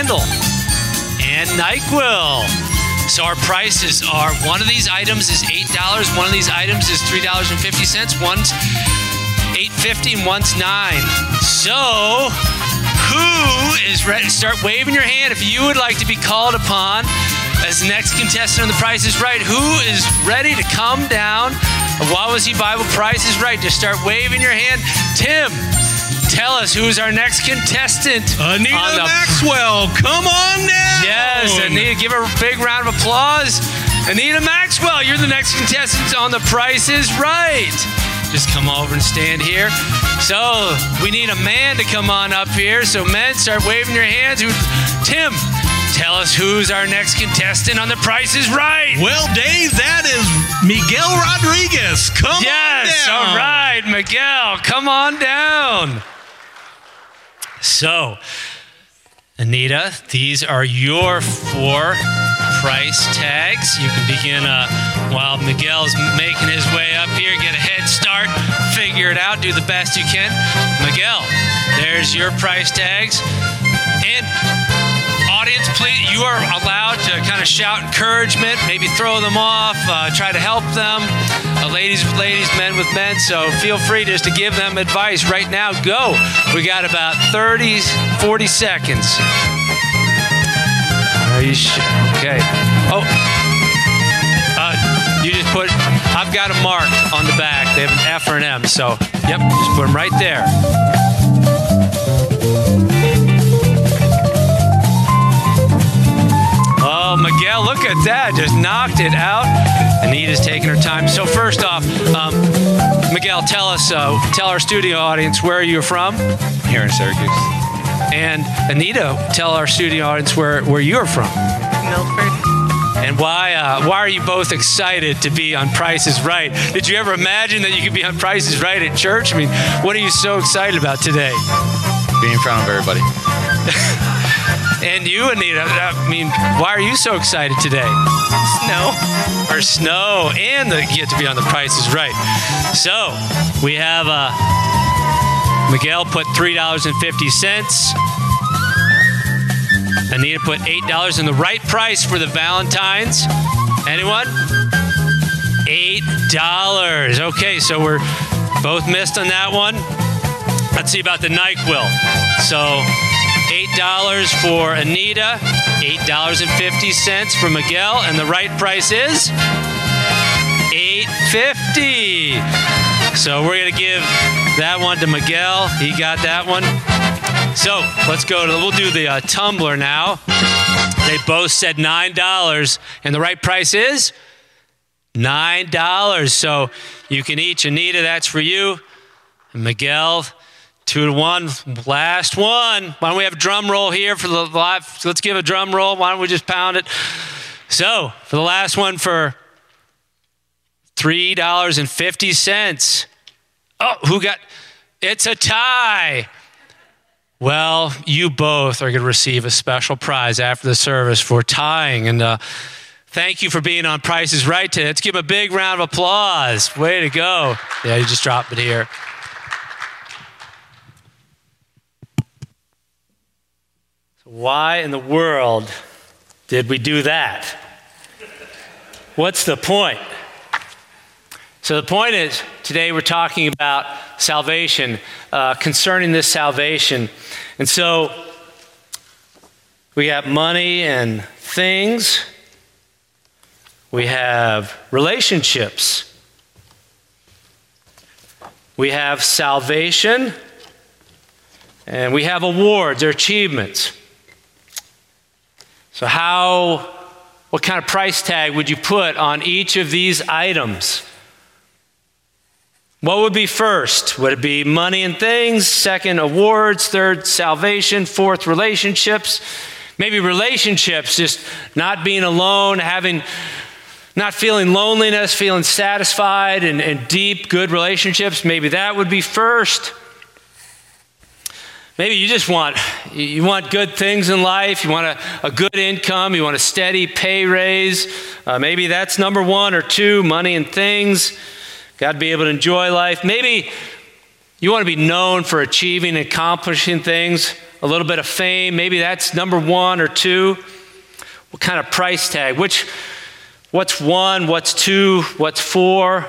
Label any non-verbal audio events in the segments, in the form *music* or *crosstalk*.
candle, and NyQuil. So our prices are one of these items is eight dollars, one of these items is three dollars and fifty cents, one's eight fifty, and one's nine. So who is ready? Start waving your hand if you would like to be called upon as the next contestant on The Price is Right. Who is ready to come down? What was he Bible Price is Right? Just start waving your hand. Tim, tell us who's our next contestant. Anita the- Maxwell, come on down. Yes, Anita, give her a big round of applause. Anita Maxwell, you're the next contestant on The Price is Right. Just come over and stand here. So we need a man to come on up here. So men, start waving your hands. Tim, tell us who's our next contestant on The Price is Right. Well, Dave, that is Miguel Rodriguez. Come Yes, on down. Yes, all right, Miguel, come on down. So, Anita, these are your four price tags. You can begin uh, while Miguel's making his way up here. Get a head start, figure it out, do the best you can. Miguel, there's your price tags. And audience, please, you are allowed to kind of shout encouragement, maybe throw them off, uh, try to help them. Uh, ladies with ladies, men with men. So feel free just to give them advice right now. Go. We got about 30, 40 seconds. Are you sure? Okay. Oh. Uh, you just put, I've got them marked on the back. They have an F or an M. So, yep, just put them right there. Oh, Miguel, look at that. Just knocked it out. Anita's taking her time. So, first off, um, Miguel, tell us, uh, tell our studio audience where you're from. here in Syracuse. And Anita, tell our studio audience where, where you're from. Milford. And why, uh, why are you both excited to be on Price is Right? Did you ever imagine that you could be on Price is Right at church? I mean, what are you so excited about today? Being in front of everybody. *laughs* And you, Anita, I mean, why are you so excited today? Snow. or snow and the, get to be on the Price is Right. So we have uh, Miguel put three dollars and fifty cents. Anita put eight dollars in the right price for the Valentines. Anyone? Eight dollars. Okay, so we're both missed on that one. Let's see about the NyQuil. So eight dollars for Anita, eight dollars and fifty cents for Miguel, and the right price is eight fifty. So we're gonna give that one to Miguel. He got that one. So let's go to. We'll do the uh, tumbler now. They both said nine dollars, and the right price is nine dollars. So you can each Anita. That's for you. Miguel, two to one. Last one. Why don't we have a drum roll here for the live? Let's give a drum roll. Why don't we just pound it? So for the last one for three dollars and fifty cents. Oh, who got? It's a tie. Well, you both are going to receive a special prize after the service for tying. And uh, thank you for being on Prices Right today. Let's give a big round of applause. Way to go. Yeah, you just dropped it here. Why in the world did we do that? What's the point? So, the point is, today we're talking about salvation, uh, concerning this salvation. And so, we have money and things, we have relationships, we have salvation, and we have awards or achievements. So, how, what kind of price tag would you put on each of these items? What would be first? Would it be money and things? Second, awards. Third, salvation. Fourth, relationships. Maybe relationships, just not being alone, having not feeling loneliness, feeling satisfied and, and deep, good relationships, maybe that would be first. Maybe you just want you want good things in life. You want a, a good income. You want a steady pay raise. Uh, maybe that's number one or two: money and things. Got to be able to enjoy life. Maybe you want to be known for achieving and accomplishing things. A little bit of fame. Maybe that's number one or two. What kind of price tag? Which? What's one? What's two? What's four?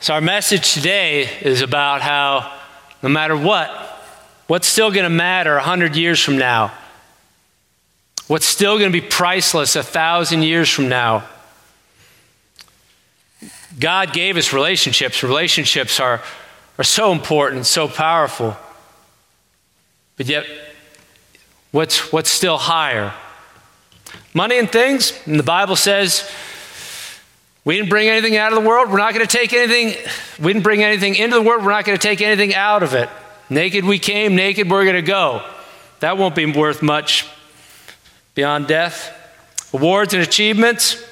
So, our message today is about how no matter what, what's still going to matter 100 years from now? What's still going to be priceless a thousand years from now? God gave us relationships. Relationships are, are so important so powerful. But yet, what's, what's still higher? Money and things. And the Bible says, we didn't bring anything out of the world. We're not going to take anything. We didn't bring anything into the world. We're not going to take anything out of it. Naked we came, naked we're going to go. That won't be worth much beyond death. Awards and achievements.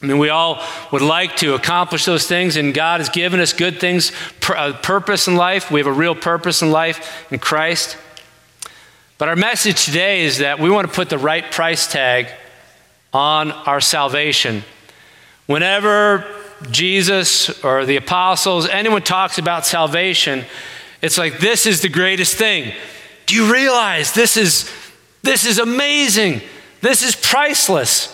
I mean, we all would like to accomplish those things, and God has given us good things, uh, purpose in life. We have a real purpose in life in Christ. But our message today is that we want to put the right price tag on our salvation. Whenever Jesus or the apostles, anyone talks about salvation, it's like this is the greatest thing. Do you realize this is this is amazing? This is priceless.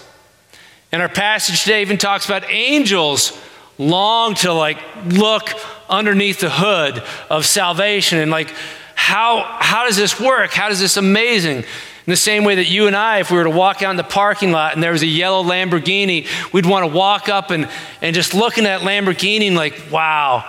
And our passage today even talks about angels long to like look underneath the hood of salvation and like how, how does this work? How does this amazing? In the same way that you and I, if we were to walk out in the parking lot and there was a yellow Lamborghini, we'd want to walk up and, and just looking at Lamborghini and like, wow,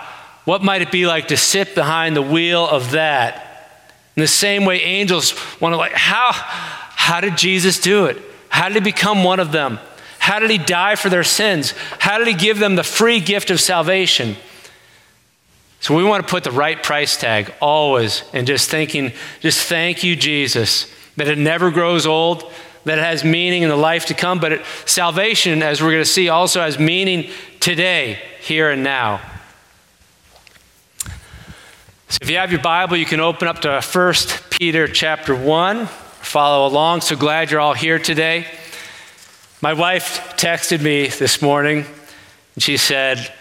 what might it be like to sit behind the wheel of that? In the same way, angels want to like, how, how did Jesus do it? How did he become one of them? How did he die for their sins? How did he give them the free gift of salvation? So we want to put the right price tag always and just thinking, just thank you, Jesus, that it never grows old, that it has meaning in the life to come, but it, salvation, as we're going to see, also has meaning today, here and now. So if you have your Bible, you can open up to 1 Peter chapter 1. Follow along. So glad you're all here today. My wife texted me this morning and she said,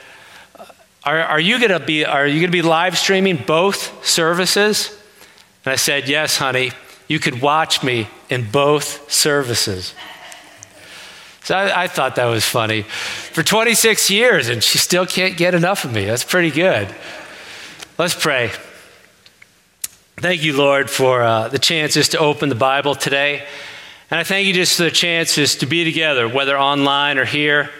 are, are you going to be are you going to be live streaming both services? And I said, Yes, honey. You could watch me in both services. So I, I, thought that was funny. For 26 years, and she still can't get enough of me. That's pretty good. Let's pray. Thank you, Lord, for uh, the chances to open the Bible today. And I thank you just for the chances to be together, whether online or here.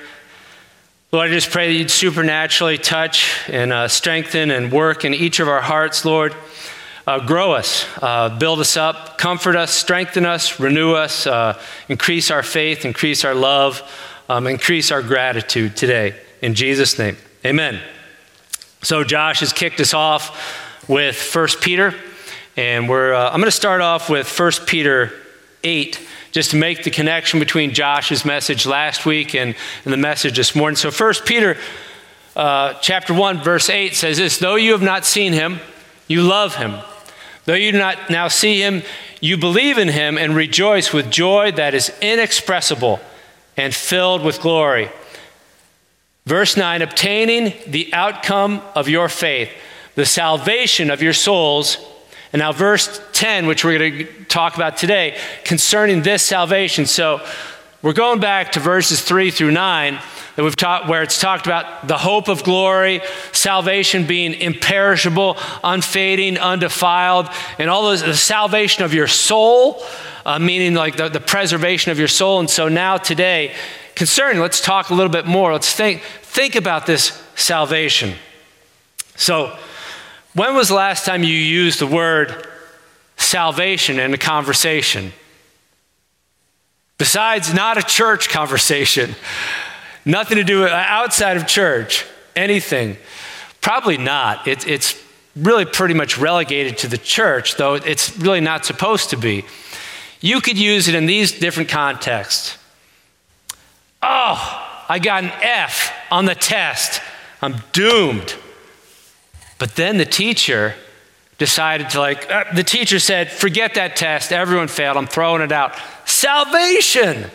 Lord, I just pray that you'd supernaturally touch and uh, strengthen and work in each of our hearts, Lord. Uh, grow us, uh, build us up, comfort us, strengthen us, renew us, uh, increase our faith, increase our love, um, increase our gratitude today. In Jesus' name, amen. So, Josh has kicked us off with 1 Peter, and we're, uh, I'm going to start off with 1 Peter 8 just to make the connection between Josh's message last week and, and the message this morning. So, First Peter uh, chapter 1, verse 8 says this Though you have not seen him, you love him. Though you do not now see him, you believe in him and rejoice with joy that is inexpressible and filled with glory. Verse 9 obtaining the outcome of your faith, the salvation of your souls and now, verse 10, which we're going to talk about today, concerning this salvation. So, we're going back to verses 3 through 9 that we've taught where it's talked about the hope of glory, salvation being imperishable, unfading, undefiled, and all those the salvation of your soul, uh, meaning like the, the preservation of your soul. And so now today, concerning, let's talk a little bit more. Let's think think about this salvation. So when was the last time you used the word salvation in a conversation? Besides, not a church conversation, nothing to do with outside of church, anything. Probably not. It, it's really pretty much relegated to the church, though it's really not supposed to be. You could use it in these different contexts Oh, I got an F on the test. I'm doomed. But then the teacher decided to, like, uh, the teacher said, forget that test. Everyone failed. I'm throwing it out. Salvation.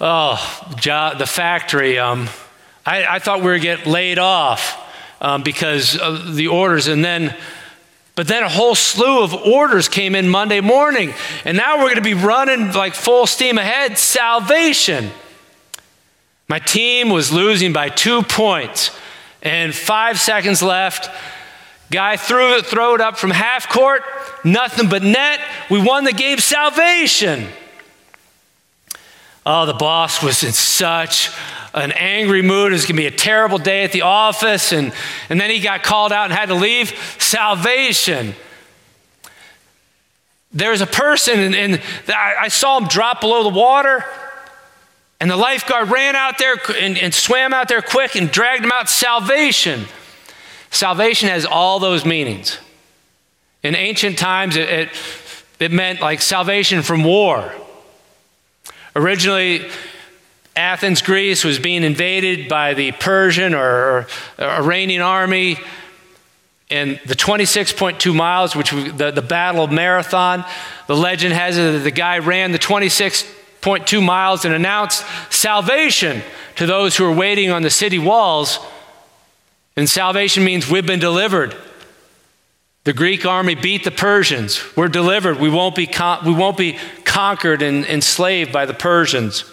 Oh, the factory. Um, I, I, thought we were get laid off um, because of the orders, and then, but then a whole slew of orders came in Monday morning, and now we're going to be running like full steam ahead. Salvation. My team was losing by two points, and five seconds left. Guy threw it, throw it up from half court, nothing but net. We won the game. Salvation. Oh, the boss was in such an angry mood. It was going to be a terrible day at the office. And, and then he got called out and had to leave. Salvation. There's a person, and, and I saw him drop below the water. And the lifeguard ran out there and, and swam out there quick and dragged him out. Salvation. Salvation has all those meanings. In ancient times, it, it, it meant like salvation from war Originally, Athens, Greece was being invaded by the Persian or, Iranian army. And the 26.2 miles, which was the, the Battle of Marathon, the legend has it that the guy ran the 26.2 miles and announced salvation to those who were waiting on the city walls. And salvation means we've been delivered. The Greek army beat the Persians. We're delivered. We won't be, con- we won't be conquered and enslaved by the Persians.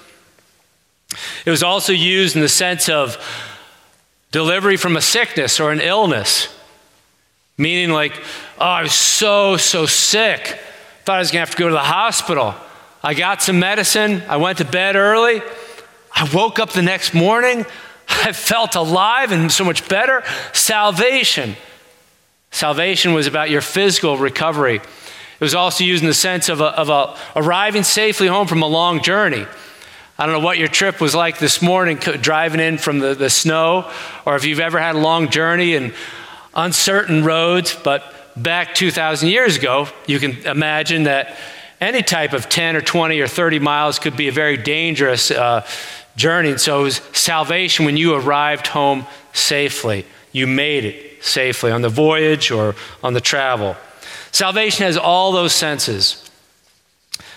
It was also used in the sense of delivery from a sickness or an illness, meaning like, oh, I was so, so sick. Thought I was going to have to go to the hospital. I got some medicine. I went to bed early. I woke up the next morning. *laughs* I felt alive and so much better. Salvation. Salvation was about your physical recovery. It was also used in the sense of, a, of a arriving safely home from a long journey. I don't know what your trip was like this morning, driving in from the, the snow, or if you've ever had a long journey and uncertain roads, but back 2,000 years ago, you can imagine that any type of 10 or 20 or 30 miles could be a very dangerous uh, journey. And so it was salvation when you arrived home safely. You made it safely on the voyage or on the travel. Salvation has all those senses.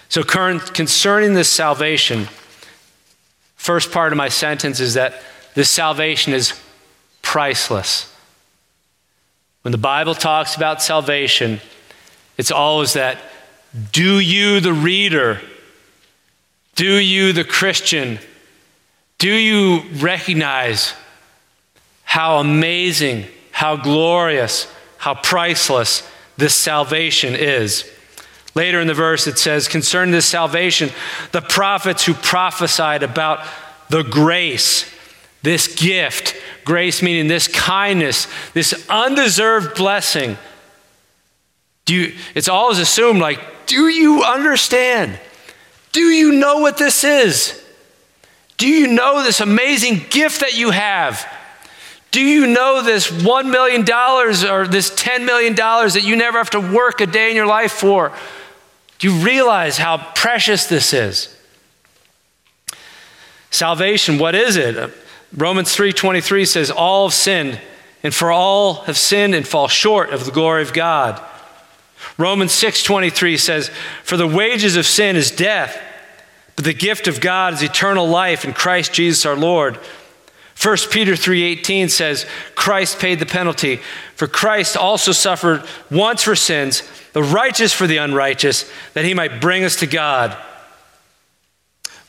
So, concerning this salvation, first part of my sentence is that this salvation is priceless. When the Bible talks about salvation, it's always that do you, the reader, do you, the Christian, do you recognize how amazing how glorious, how priceless this salvation is. Later in the verse, it says, concerning this salvation, the prophets who prophesied about the grace, this gift, grace meaning this kindness, this undeserved blessing. Do you, it's always assumed like, do you understand? Do you know what this is? Do you know this amazing gift that you have? Do you know this $1 million or this $10 million that you never have to work a day in your life for? Do you realize how precious this is? Salvation, what is it? Romans 3:23 says all have sinned and for all have sinned and fall short of the glory of God. Romans 6:23 says for the wages of sin is death but the gift of God is eternal life in Christ Jesus our Lord. 1 Peter 3:18 says Christ paid the penalty for Christ also suffered once for sins the righteous for the unrighteous that he might bring us to God.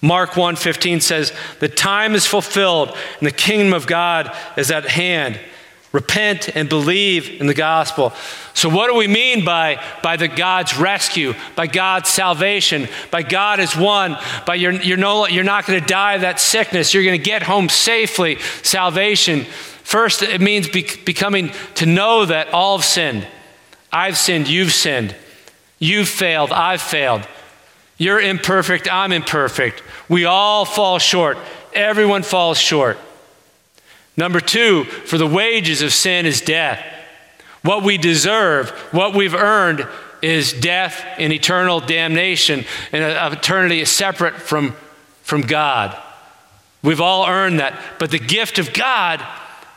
Mark 1:15 says the time is fulfilled and the kingdom of God is at hand. Repent and believe in the gospel. So, what do we mean by, by the God's rescue, by God's salvation, by God is one, by you're, you're, no, you're not going to die of that sickness, you're going to get home safely, salvation. First, it means be, becoming to know that all have sinned. I've sinned, you've sinned. You've failed, I've failed. You're imperfect, I'm imperfect. We all fall short. Everyone falls short. Number two, for the wages of sin is death. What we deserve, what we've earned, is death and eternal damnation, and eternity separate from from God. We've all earned that. But the gift of God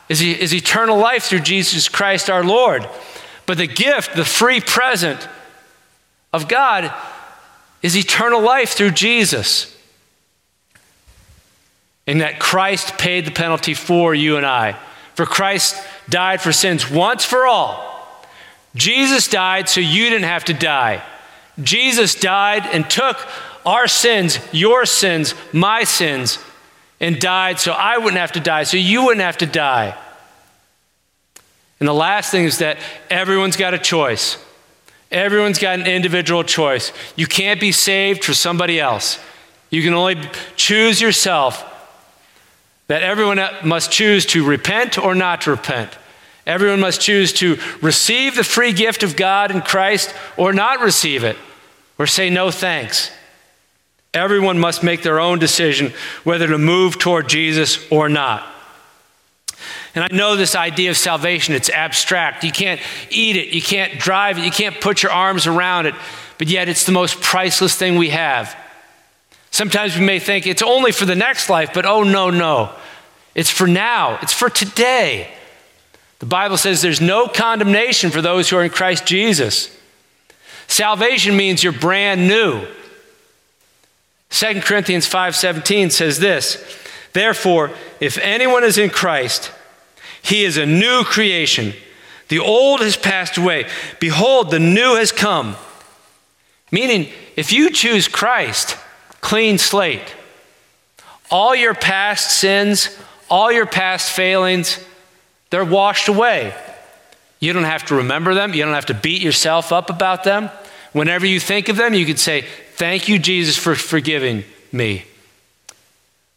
is, is eternal life through Jesus Christ our Lord. But the gift, the free present of God, is eternal life through Jesus. And that Christ paid the penalty for you and I. For Christ died for sins once for all. Jesus died so you didn't have to die. Jesus died and took our sins, your sins, my sins, and died so I wouldn't have to die, so you wouldn't have to die. And the last thing is that everyone's got a choice. Everyone's got an individual choice. You can't be saved for somebody else. You can only choose yourself. That everyone must choose to repent or not repent. Everyone must choose to receive the free gift of God in Christ or not receive it or say no thanks. Everyone must make their own decision whether to move toward Jesus or not. And I know this idea of salvation, it's abstract. You can't eat it, you can't drive it, you can't put your arms around it, but yet it's the most priceless thing we have. Sometimes we may think it's only for the next life, but oh, no, no. It's for now, it's for today. The Bible says there's no condemnation for those who are in Christ Jesus. Salvation means you're brand new. 2 Corinthians 5:17 says this, "Therefore, if anyone is in Christ, he is a new creation. The old has passed away. Behold, the new has come." Meaning, if you choose Christ, clean slate. All your past sins, all your past failings, they're washed away. You don't have to remember them. You don't have to beat yourself up about them. Whenever you think of them, you can say, Thank you, Jesus, for forgiving me.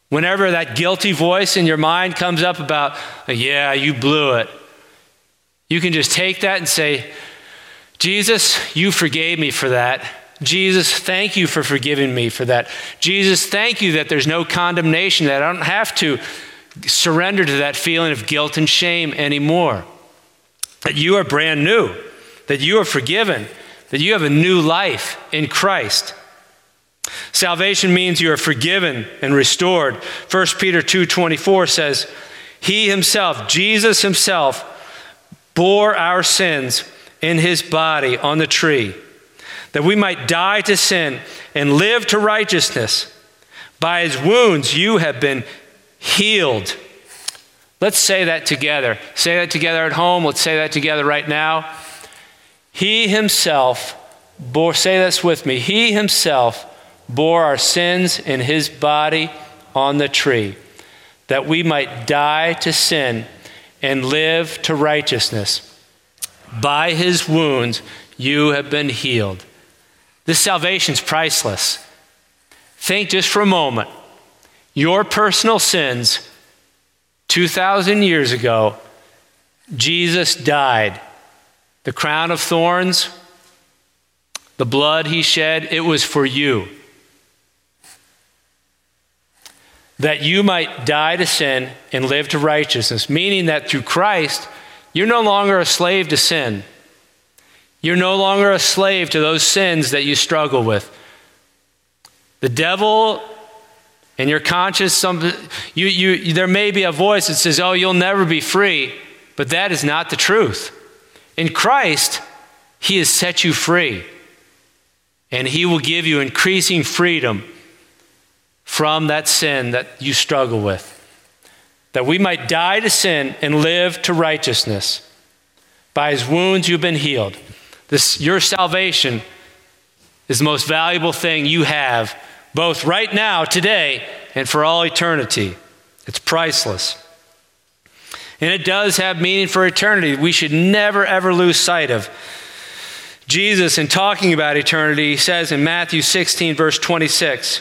Whenever that guilty voice in your mind comes up about, Yeah, you blew it, you can just take that and say, Jesus, you forgave me for that. Jesus, thank you for forgiving me for that. Jesus, thank you that there's no condemnation, that I don't have to surrender to that feeling of guilt and shame anymore. That you are brand new, that you are forgiven, that you have a new life in Christ. Salvation means you are forgiven and restored. 1 Peter 2:24 says, "He himself, Jesus himself, bore our sins in his body on the tree, that we might die to sin and live to righteousness. By his wounds you have been healed." Let's say that together. Say that together at home. Let's say that together right now. He himself bore, say this with me, he himself bore our sins in his body on the tree, that we might die to sin and live to righteousness. By his wounds you have been healed. This salvation is priceless. Think just for a moment. Your personal sins 2,000 years ago, Jesus died the crown of thorns, the blood he shed, it was for you. That you might die to sin and live to righteousness, meaning that through Christ, you're no longer a slave to sin. You're no longer a slave to those sins that you struggle with. The devil and your conscience, some, you, you, there may be a voice that says, Oh, you'll never be free, but that is not the truth. In Christ, He has set you free, and He will give you increasing freedom from that sin that you struggle with. That we might die to sin and live to righteousness. By His wounds, you've been healed. This, your salvation is the most valuable thing you have, both right now, today, and for all eternity. It's priceless. And it does have meaning for eternity. We should never, ever lose sight of. Jesus, in talking about eternity, he says in Matthew 16, verse 26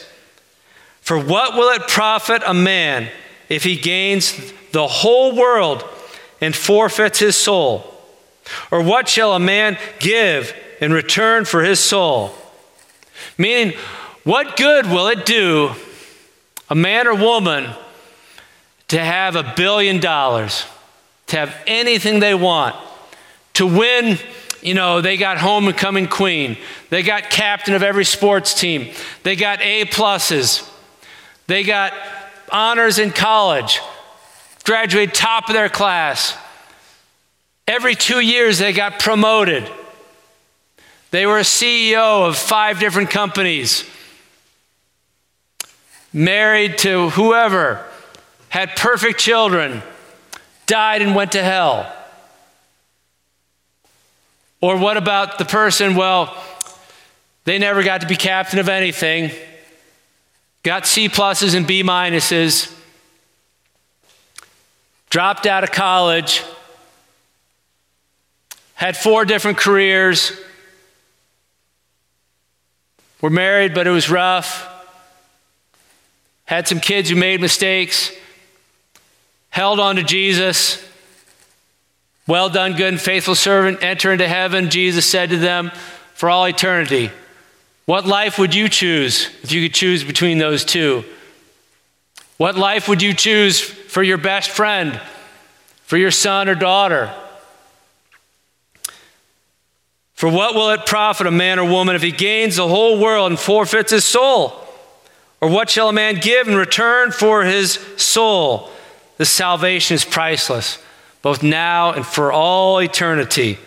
For what will it profit a man if he gains the whole world and forfeits his soul? Or what shall a man give in return for his soul? Meaning, what good will it do a man or woman to have a billion dollars, to have anything they want, to win. You know, they got homecoming queen. They got captain of every sports team. They got A pluses. They got honors in college, graduated top of their class. Every two years, they got promoted. They were a CEO of five different companies, married to whoever, had perfect children, died and went to hell. Or what about the person, well, they never got to be captain of anything, got C pluses and B minuses, dropped out of college, had four different careers, were married, but it was rough, had some kids who made mistakes, held on to Jesus. Well done, good and faithful servant. Enter into heaven. Jesus said to them, for all eternity. What life would you choose if you could choose between those two? What life would you choose for your best friend, for your son or daughter? For what will it profit a man or woman if he gains the whole world and forfeits his soul? Or what shall a man give in return for his soul? The salvation is priceless, both now and for all eternity.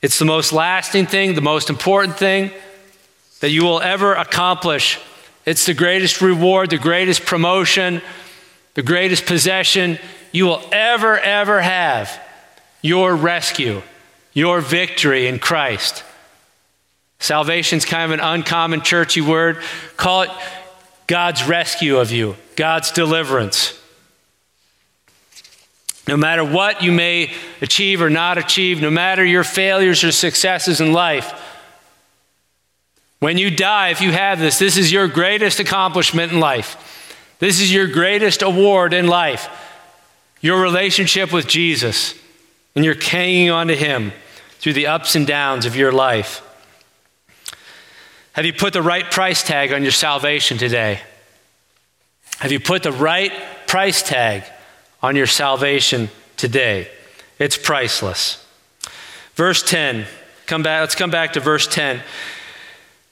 It's the most lasting thing, the most important thing that you will ever accomplish. It's the greatest reward, the greatest promotion, the greatest possession you will ever, ever have. Your rescue, your victory in Christ. Salvation's kind of an uncommon churchy word. Call it God's rescue of you, God's deliverance. No matter what you may achieve or not achieve, no matter your failures or successes in life, when you die, if you have this, this is your greatest accomplishment in life. This is your greatest award in life. Your relationship with Jesus, and you're hanging on to Him through the ups and downs of your life. Have you put the right price tag on your salvation today? Have you put the right price tag on your salvation today? It's priceless. Verse 10. Come back, let's come back to verse 10.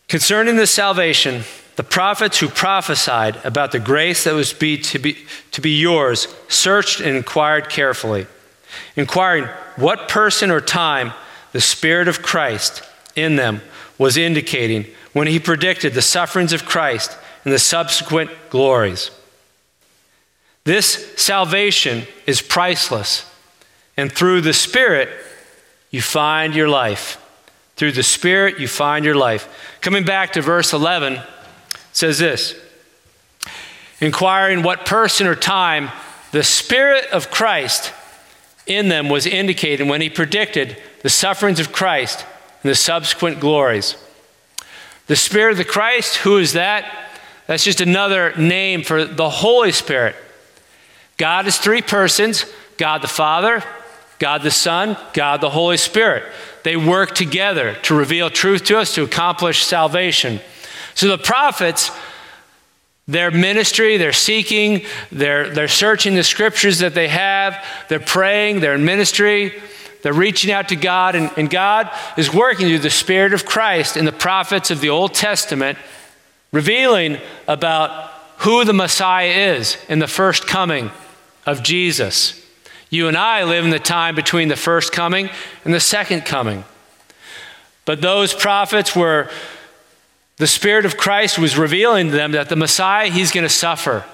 Concerning the salvation, the prophets who prophesied about the grace that was be, to, be, to be yours searched and inquired carefully, inquiring what person or time the Spirit of Christ in them was indicating when he predicted the sufferings of Christ and the subsequent glories. This salvation is priceless, and through the Spirit, you find your life. Through the Spirit, you find your life. Coming back to verse 11, says this Inquiring what person or time the Spirit of Christ in them was indicating when he predicted the sufferings of Christ and the subsequent glories. The Spirit of the Christ, who is that? That's just another name for the Holy Spirit. God is three persons God the Father, God the Son, God the Holy Spirit. They work together to reveal truth to us, to accomplish salvation. So the prophets, their ministry, they're seeking, they're, they're searching the scriptures that they have, they're praying, they're in ministry, they're reaching out to God, and, and God is working through the Spirit of Christ and the prophets of the Old Testament, revealing about who the Messiah is in the first coming of Jesus. You and I live in the time between the first coming and the second coming. But those prophets were, the Spirit of Christ was revealing to them that the Messiah, he's going to suffer.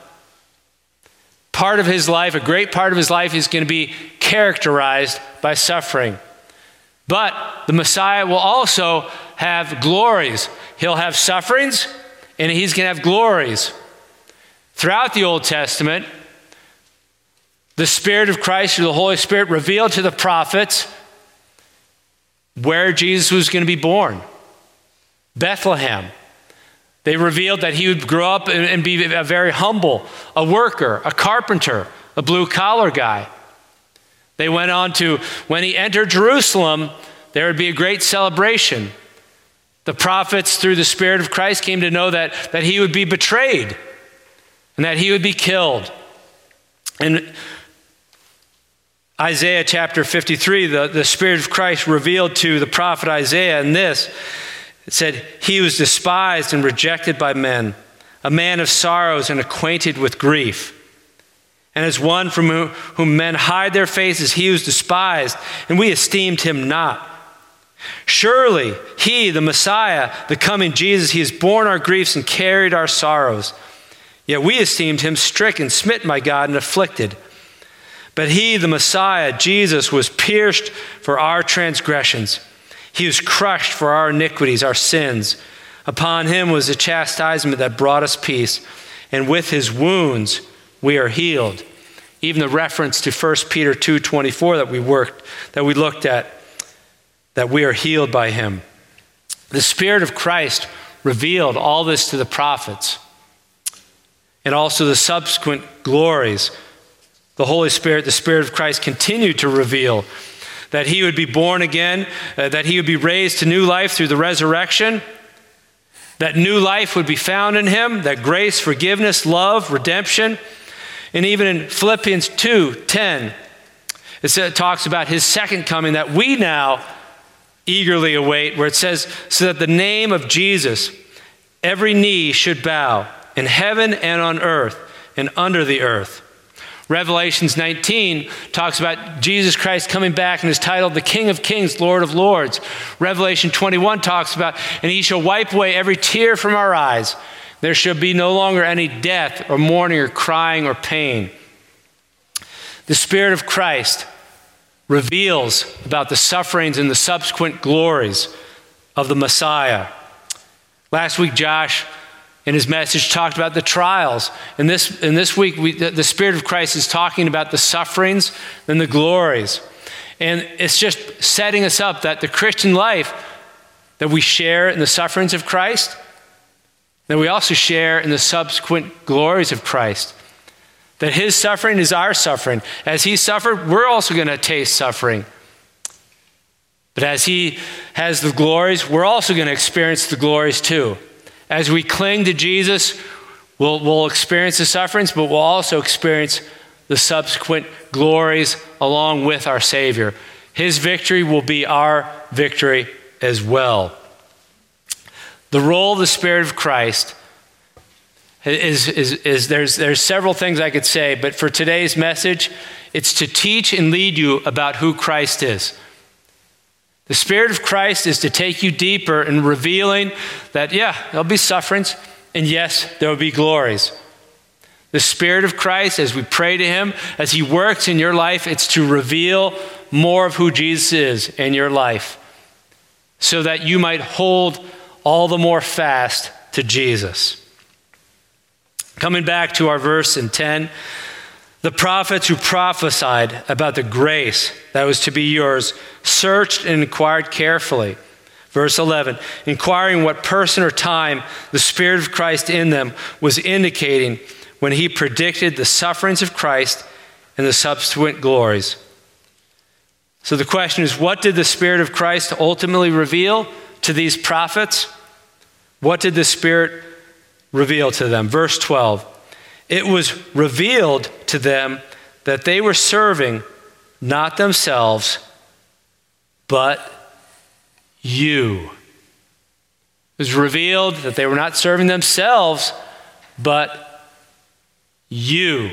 Part of his life, a great part of his life, is going to be characterized by suffering. But the Messiah will also have glories. He'll have sufferings and he's going to have glories. Throughout the Old Testament, the Spirit of Christ through the Holy Spirit revealed to the prophets where Jesus was going to be born Bethlehem. They revealed that he would grow up and be a very humble, a worker, a carpenter, a blue collar guy. They went on to, when he entered Jerusalem, there would be a great celebration. The prophets, through the Spirit of Christ, came to know that, that he would be betrayed and that he would be killed. And Isaiah chapter 53, the, the Spirit of Christ revealed to the prophet Isaiah in this. It said, He was despised and rejected by men, a man of sorrows and acquainted with grief. And as one from whom men hide their faces, he was despised, and we esteemed him not. Surely he, the Messiah, the coming Jesus, he has borne our griefs and carried our sorrows. Yet we esteemed him stricken, smitten by God, and afflicted. But he, the Messiah, Jesus, was pierced for our transgressions. He was crushed for our iniquities, our sins. Upon him was the chastisement that brought us peace, and with his wounds we are healed. Even the reference to 1 Peter 2:24 that we worked that we looked at that we are healed by him. The spirit of Christ revealed all this to the prophets and also the subsequent glories. The Holy Spirit, the Spirit of Christ, continued to reveal that he would be born again, uh, that he would be raised to new life through the resurrection, that new life would be found in him, that grace, forgiveness, love, redemption. And even in Philippians 2 10, it talks about his second coming that we now eagerly await, where it says, So that the name of Jesus, every knee should bow in heaven and on earth and under the earth. Revelations 19 talks about Jesus Christ coming back and is titled the King of Kings, Lord of Lords. Revelation 21 talks about, and he shall wipe away every tear from our eyes. There shall be no longer any death or mourning or crying or pain. The Spirit of Christ reveals about the sufferings and the subsequent glories of the Messiah. Last week, Josh in his message talked about the trials. And this, and this week, we, the, the Spirit of Christ is talking about the sufferings and the glories. And it's just setting us up that the Christian life that we share in the sufferings of Christ, that we also share in the subsequent glories of Christ. That his suffering is our suffering. As he suffered, we're also going to taste suffering. But as he has the glories, we're also going to experience the glories too. As we cling to Jesus, we'll, we'll experience the sufferings, but we'll also experience the subsequent glories along with our Savior. His victory will be our victory as well. The role of the Spirit of Christ is, is, is there's, there's several things I could say, but for today's message, it's to teach and lead you about who Christ is. The Spirit of Christ is to take you deeper in revealing that, yeah, there'll be sufferings, and yes, there will be glories. The Spirit of Christ, as we pray to Him, as He works in your life, it's to reveal more of who Jesus is in your life so that you might hold all the more fast to Jesus. Coming back to our verse in 10, the prophets who prophesied about the grace that was to be yours searched and inquired carefully. Verse 11, inquiring what person or time the Spirit of Christ in them was indicating when he predicted the sufferings of Christ and the subsequent glories. So the question is what did the Spirit of Christ ultimately reveal to these prophets? What did the Spirit reveal to them? Verse 12 it was revealed to them that they were serving not themselves, but you. It was revealed that they were not serving themselves, but you.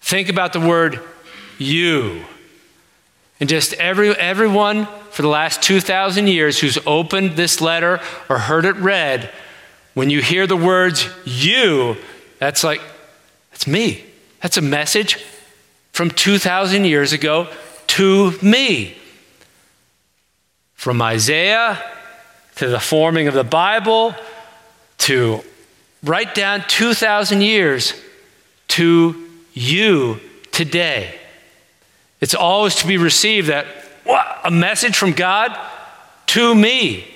Think about the word you. And just every, everyone for the last 2,000 years who's opened this letter or heard it read, when you hear the words you, that's like, that's me. That's a message from 2,000 years ago to me. From Isaiah to the forming of the Bible to right down 2,000 years to you today. It's always to be received that what, a message from God to me.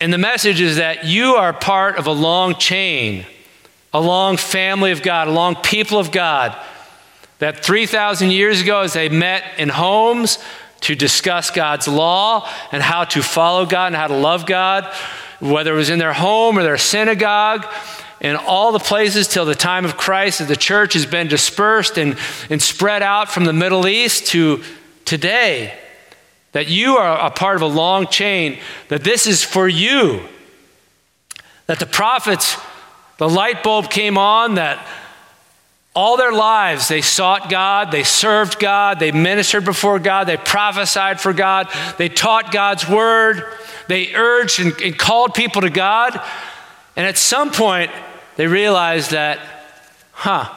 And the message is that you are part of a long chain, a long family of God, a long people of God. That 3,000 years ago, as they met in homes to discuss God's law and how to follow God and how to love God, whether it was in their home or their synagogue, in all the places till the time of Christ, that the church has been dispersed and, and spread out from the Middle East to today that you are a part of a long chain, that this is for you. That the prophets, the light bulb came on, that all their lives they sought God, they served God, they ministered before God, they prophesied for God, they taught God's word, they urged and, and called people to God. And at some point, they realized that, huh,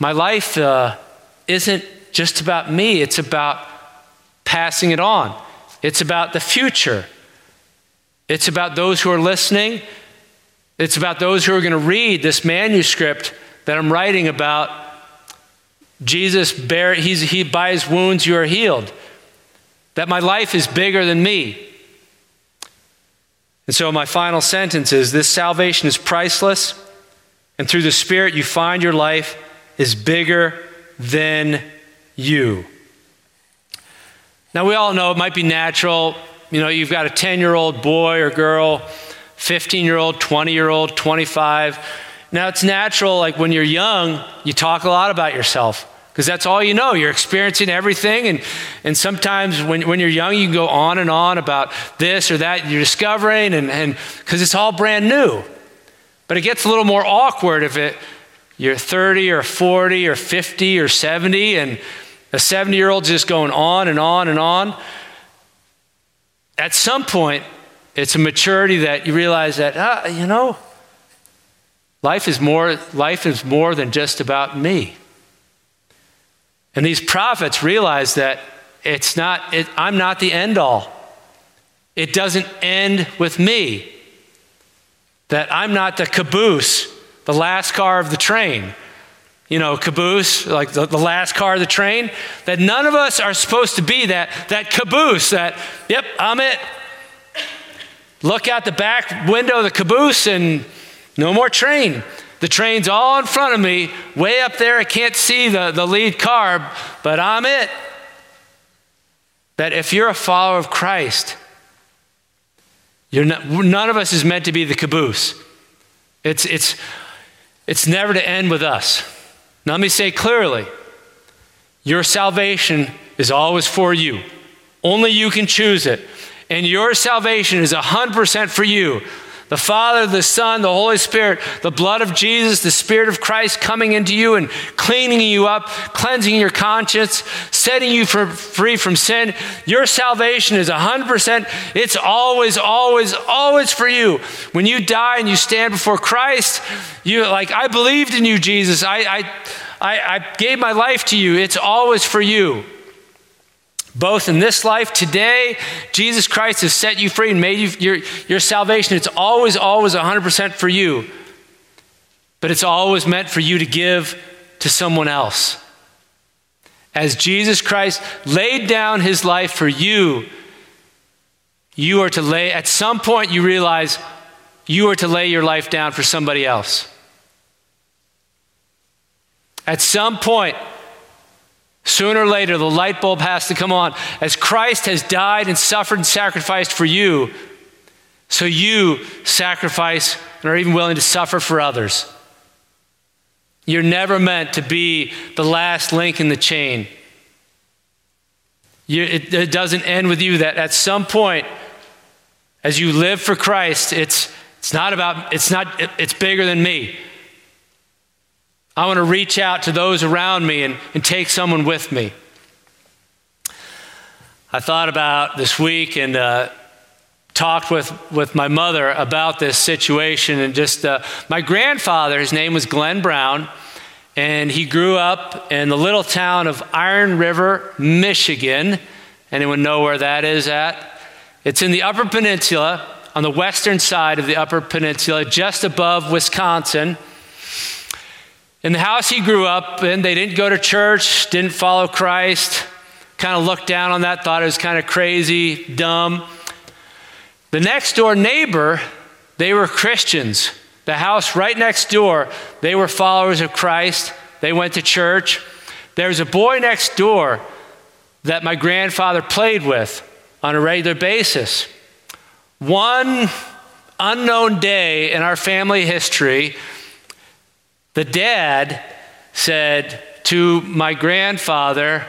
my life uh, isn't just about me, it's about passing it on. It's about the future. It's about those who are listening. It's about those who are going to read this manuscript that I'm writing about. Jesus, bear, he's, he, by his wounds you are healed. That my life is bigger than me. And so, my final sentence is this salvation is priceless, and through the Spirit, you find your life is bigger than you. Now, we all know it might be natural. You know, you've got a 10 year old boy or girl, 15 year old, 20 year old, 25. Now, it's natural, like when you're young, you talk a lot about yourself because that's all you know. You're experiencing everything. And, and sometimes when, when you're young, you can go on and on about this or that you're discovering, and because it's all brand new. But it gets a little more awkward if it, you're 30 or 40 or 50 or 70, and a 70 year old's just going on and on and on. At some point, it's a maturity that you realize that, ah, you know, life is more, life is more than just about me. And these prophets realize that it's not, it, I'm not the end all. It doesn't end with me. That I'm not the caboose, the last car of the train. You know, caboose, like the, the last car of the train. That none of us are supposed to be that, that caboose, that, yep, I'm it. Look out the back window of the caboose and no more train. The train's all in front of me, way up there. I can't see the, the lead car, but I'm it. That if you're a follower of Christ, you're not, none of us is meant to be the caboose. It's, it's, it's never to end with us. Now, let me say clearly your salvation is always for you. Only you can choose it. And your salvation is 100% for you. The Father, the Son, the Holy Spirit, the blood of Jesus, the Spirit of Christ coming into you and cleaning you up, cleansing your conscience, setting you for, free from sin. Your salvation is 100%. It's always, always, always for you. When you die and you stand before Christ, you like, I believed in you, Jesus. I, I, I, I gave my life to you. It's always for you. Both in this life today, Jesus Christ has set you free and made you your, your salvation. It's always, always 100% for you. But it's always meant for you to give to someone else. As Jesus Christ laid down his life for you, you are to lay, at some point, you realize you are to lay your life down for somebody else. At some point, Sooner or later, the light bulb has to come on. As Christ has died and suffered and sacrificed for you, so you sacrifice and are even willing to suffer for others. You're never meant to be the last link in the chain. You, it, it doesn't end with you that at some point, as you live for Christ, it's, it's not about, it's not, it, it's bigger than me. I want to reach out to those around me and, and take someone with me. I thought about this week and uh, talked with, with my mother about this situation. And just uh, my grandfather, his name was Glenn Brown, and he grew up in the little town of Iron River, Michigan. Anyone know where that is at? It's in the Upper Peninsula, on the western side of the Upper Peninsula, just above Wisconsin. In the house he grew up in, they didn't go to church, didn't follow Christ, kind of looked down on that, thought it was kind of crazy, dumb. The next door neighbor, they were Christians. The house right next door, they were followers of Christ. They went to church. There was a boy next door that my grandfather played with on a regular basis. One unknown day in our family history, the dad said to my grandfather,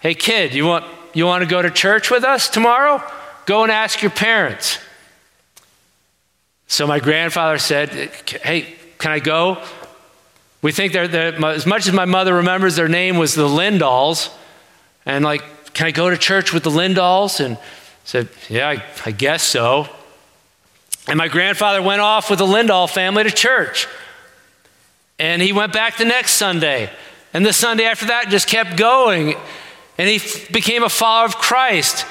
Hey, kid, you want, you want to go to church with us tomorrow? Go and ask your parents. So my grandfather said, Hey, can I go? We think they're, they're, as much as my mother remembers, their name was the Lindalls. And like, can I go to church with the Lindalls? And said, yeah, I, I guess so. And my grandfather went off with the Lindahl family to church. And he went back the next Sunday. And the Sunday after that just kept going. And he f- became a follower of Christ.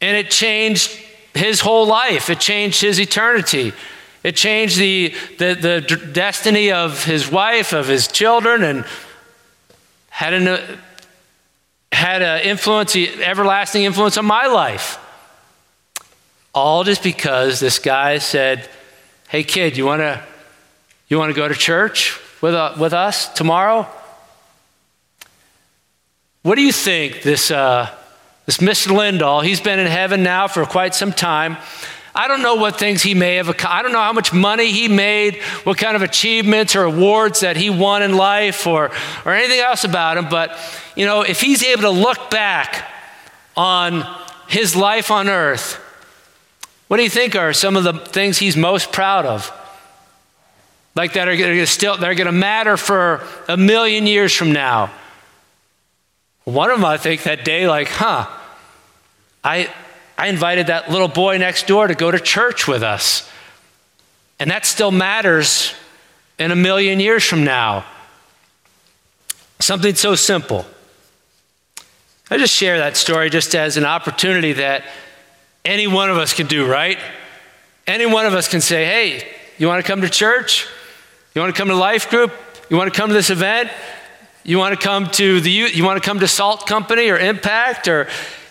And it changed his whole life, it changed his eternity. It changed the, the, the destiny of his wife, of his children, and had an, uh, had an influence, everlasting influence on my life. All just because this guy said, Hey, kid, you want to you wanna go to church with, uh, with us tomorrow? What do you think this, uh, this Mr. Lindahl, he's been in heaven now for quite some time. I don't know what things he may have, I don't know how much money he made, what kind of achievements or awards that he won in life or, or anything else about him, but you know, if he's able to look back on his life on earth, what do you think are some of the things he's most proud of? Like that are going to still they're going to matter for a million years from now. One of them, I think, that day, like, huh, I I invited that little boy next door to go to church with us. And that still matters in a million years from now. Something so simple. I just share that story just as an opportunity that any one of us can do, right? Any one of us can say, hey, you want to come to church? You want to come to life group? You want to come to this event? You want to come to the you want to come to Salt Company or Impact or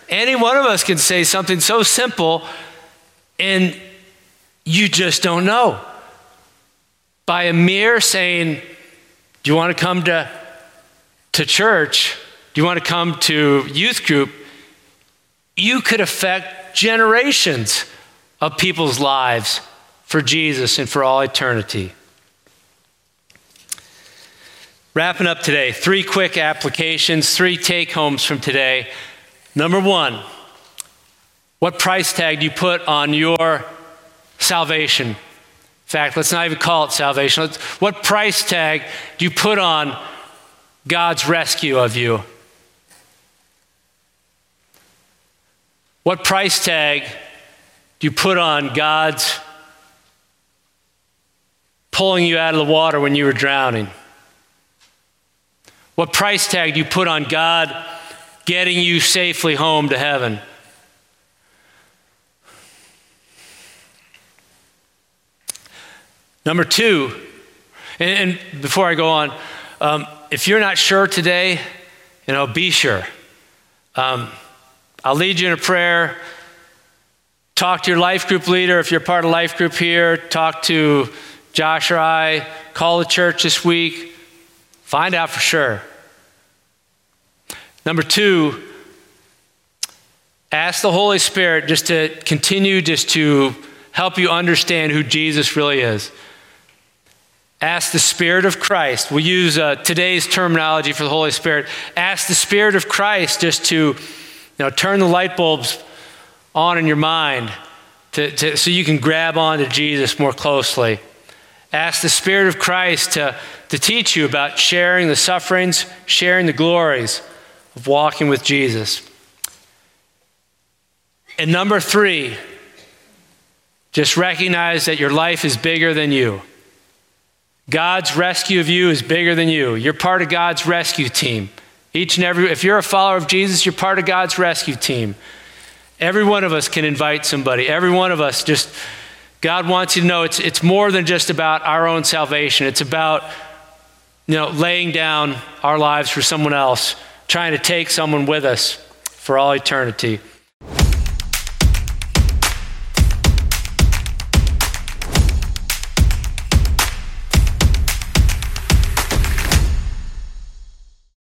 any one of us can say something so simple and you just don't know. By a mere saying, Do you want to come to, to church? Do you want to come to youth group? You could affect generations of people's lives for Jesus and for all eternity. Wrapping up today, three quick applications, three take homes from today. Number one, what price tag do you put on your salvation? In fact, let's not even call it salvation. Let's, what price tag do you put on God's rescue of you? What price tag do you put on God's pulling you out of the water when you were drowning? What price tag do you put on God getting you safely home to heaven? Number two, and, and before I go on, um, if you're not sure today, you know, be sure. Um, I'll lead you in a prayer. Talk to your life group leader if you're part of life group here. Talk to Josh or I. Call the church this week. Find out for sure. Number two, ask the Holy Spirit just to continue just to help you understand who Jesus really is. Ask the Spirit of Christ. We'll use uh, today's terminology for the Holy Spirit. Ask the Spirit of Christ just to you know, turn the light bulbs on in your mind to, to, so you can grab onto Jesus more closely. Ask the Spirit of Christ to, to teach you about sharing the sufferings, sharing the glories of walking with Jesus. And number three, just recognize that your life is bigger than you. God's rescue of you is bigger than you. You're part of God's rescue team. Each and every, if you're a follower of Jesus, you're part of God's rescue team. Every one of us can invite somebody. Every one of us just God wants you to know it's, it's more than just about our own salvation. It's about you know, laying down our lives for someone else, trying to take someone with us for all eternity.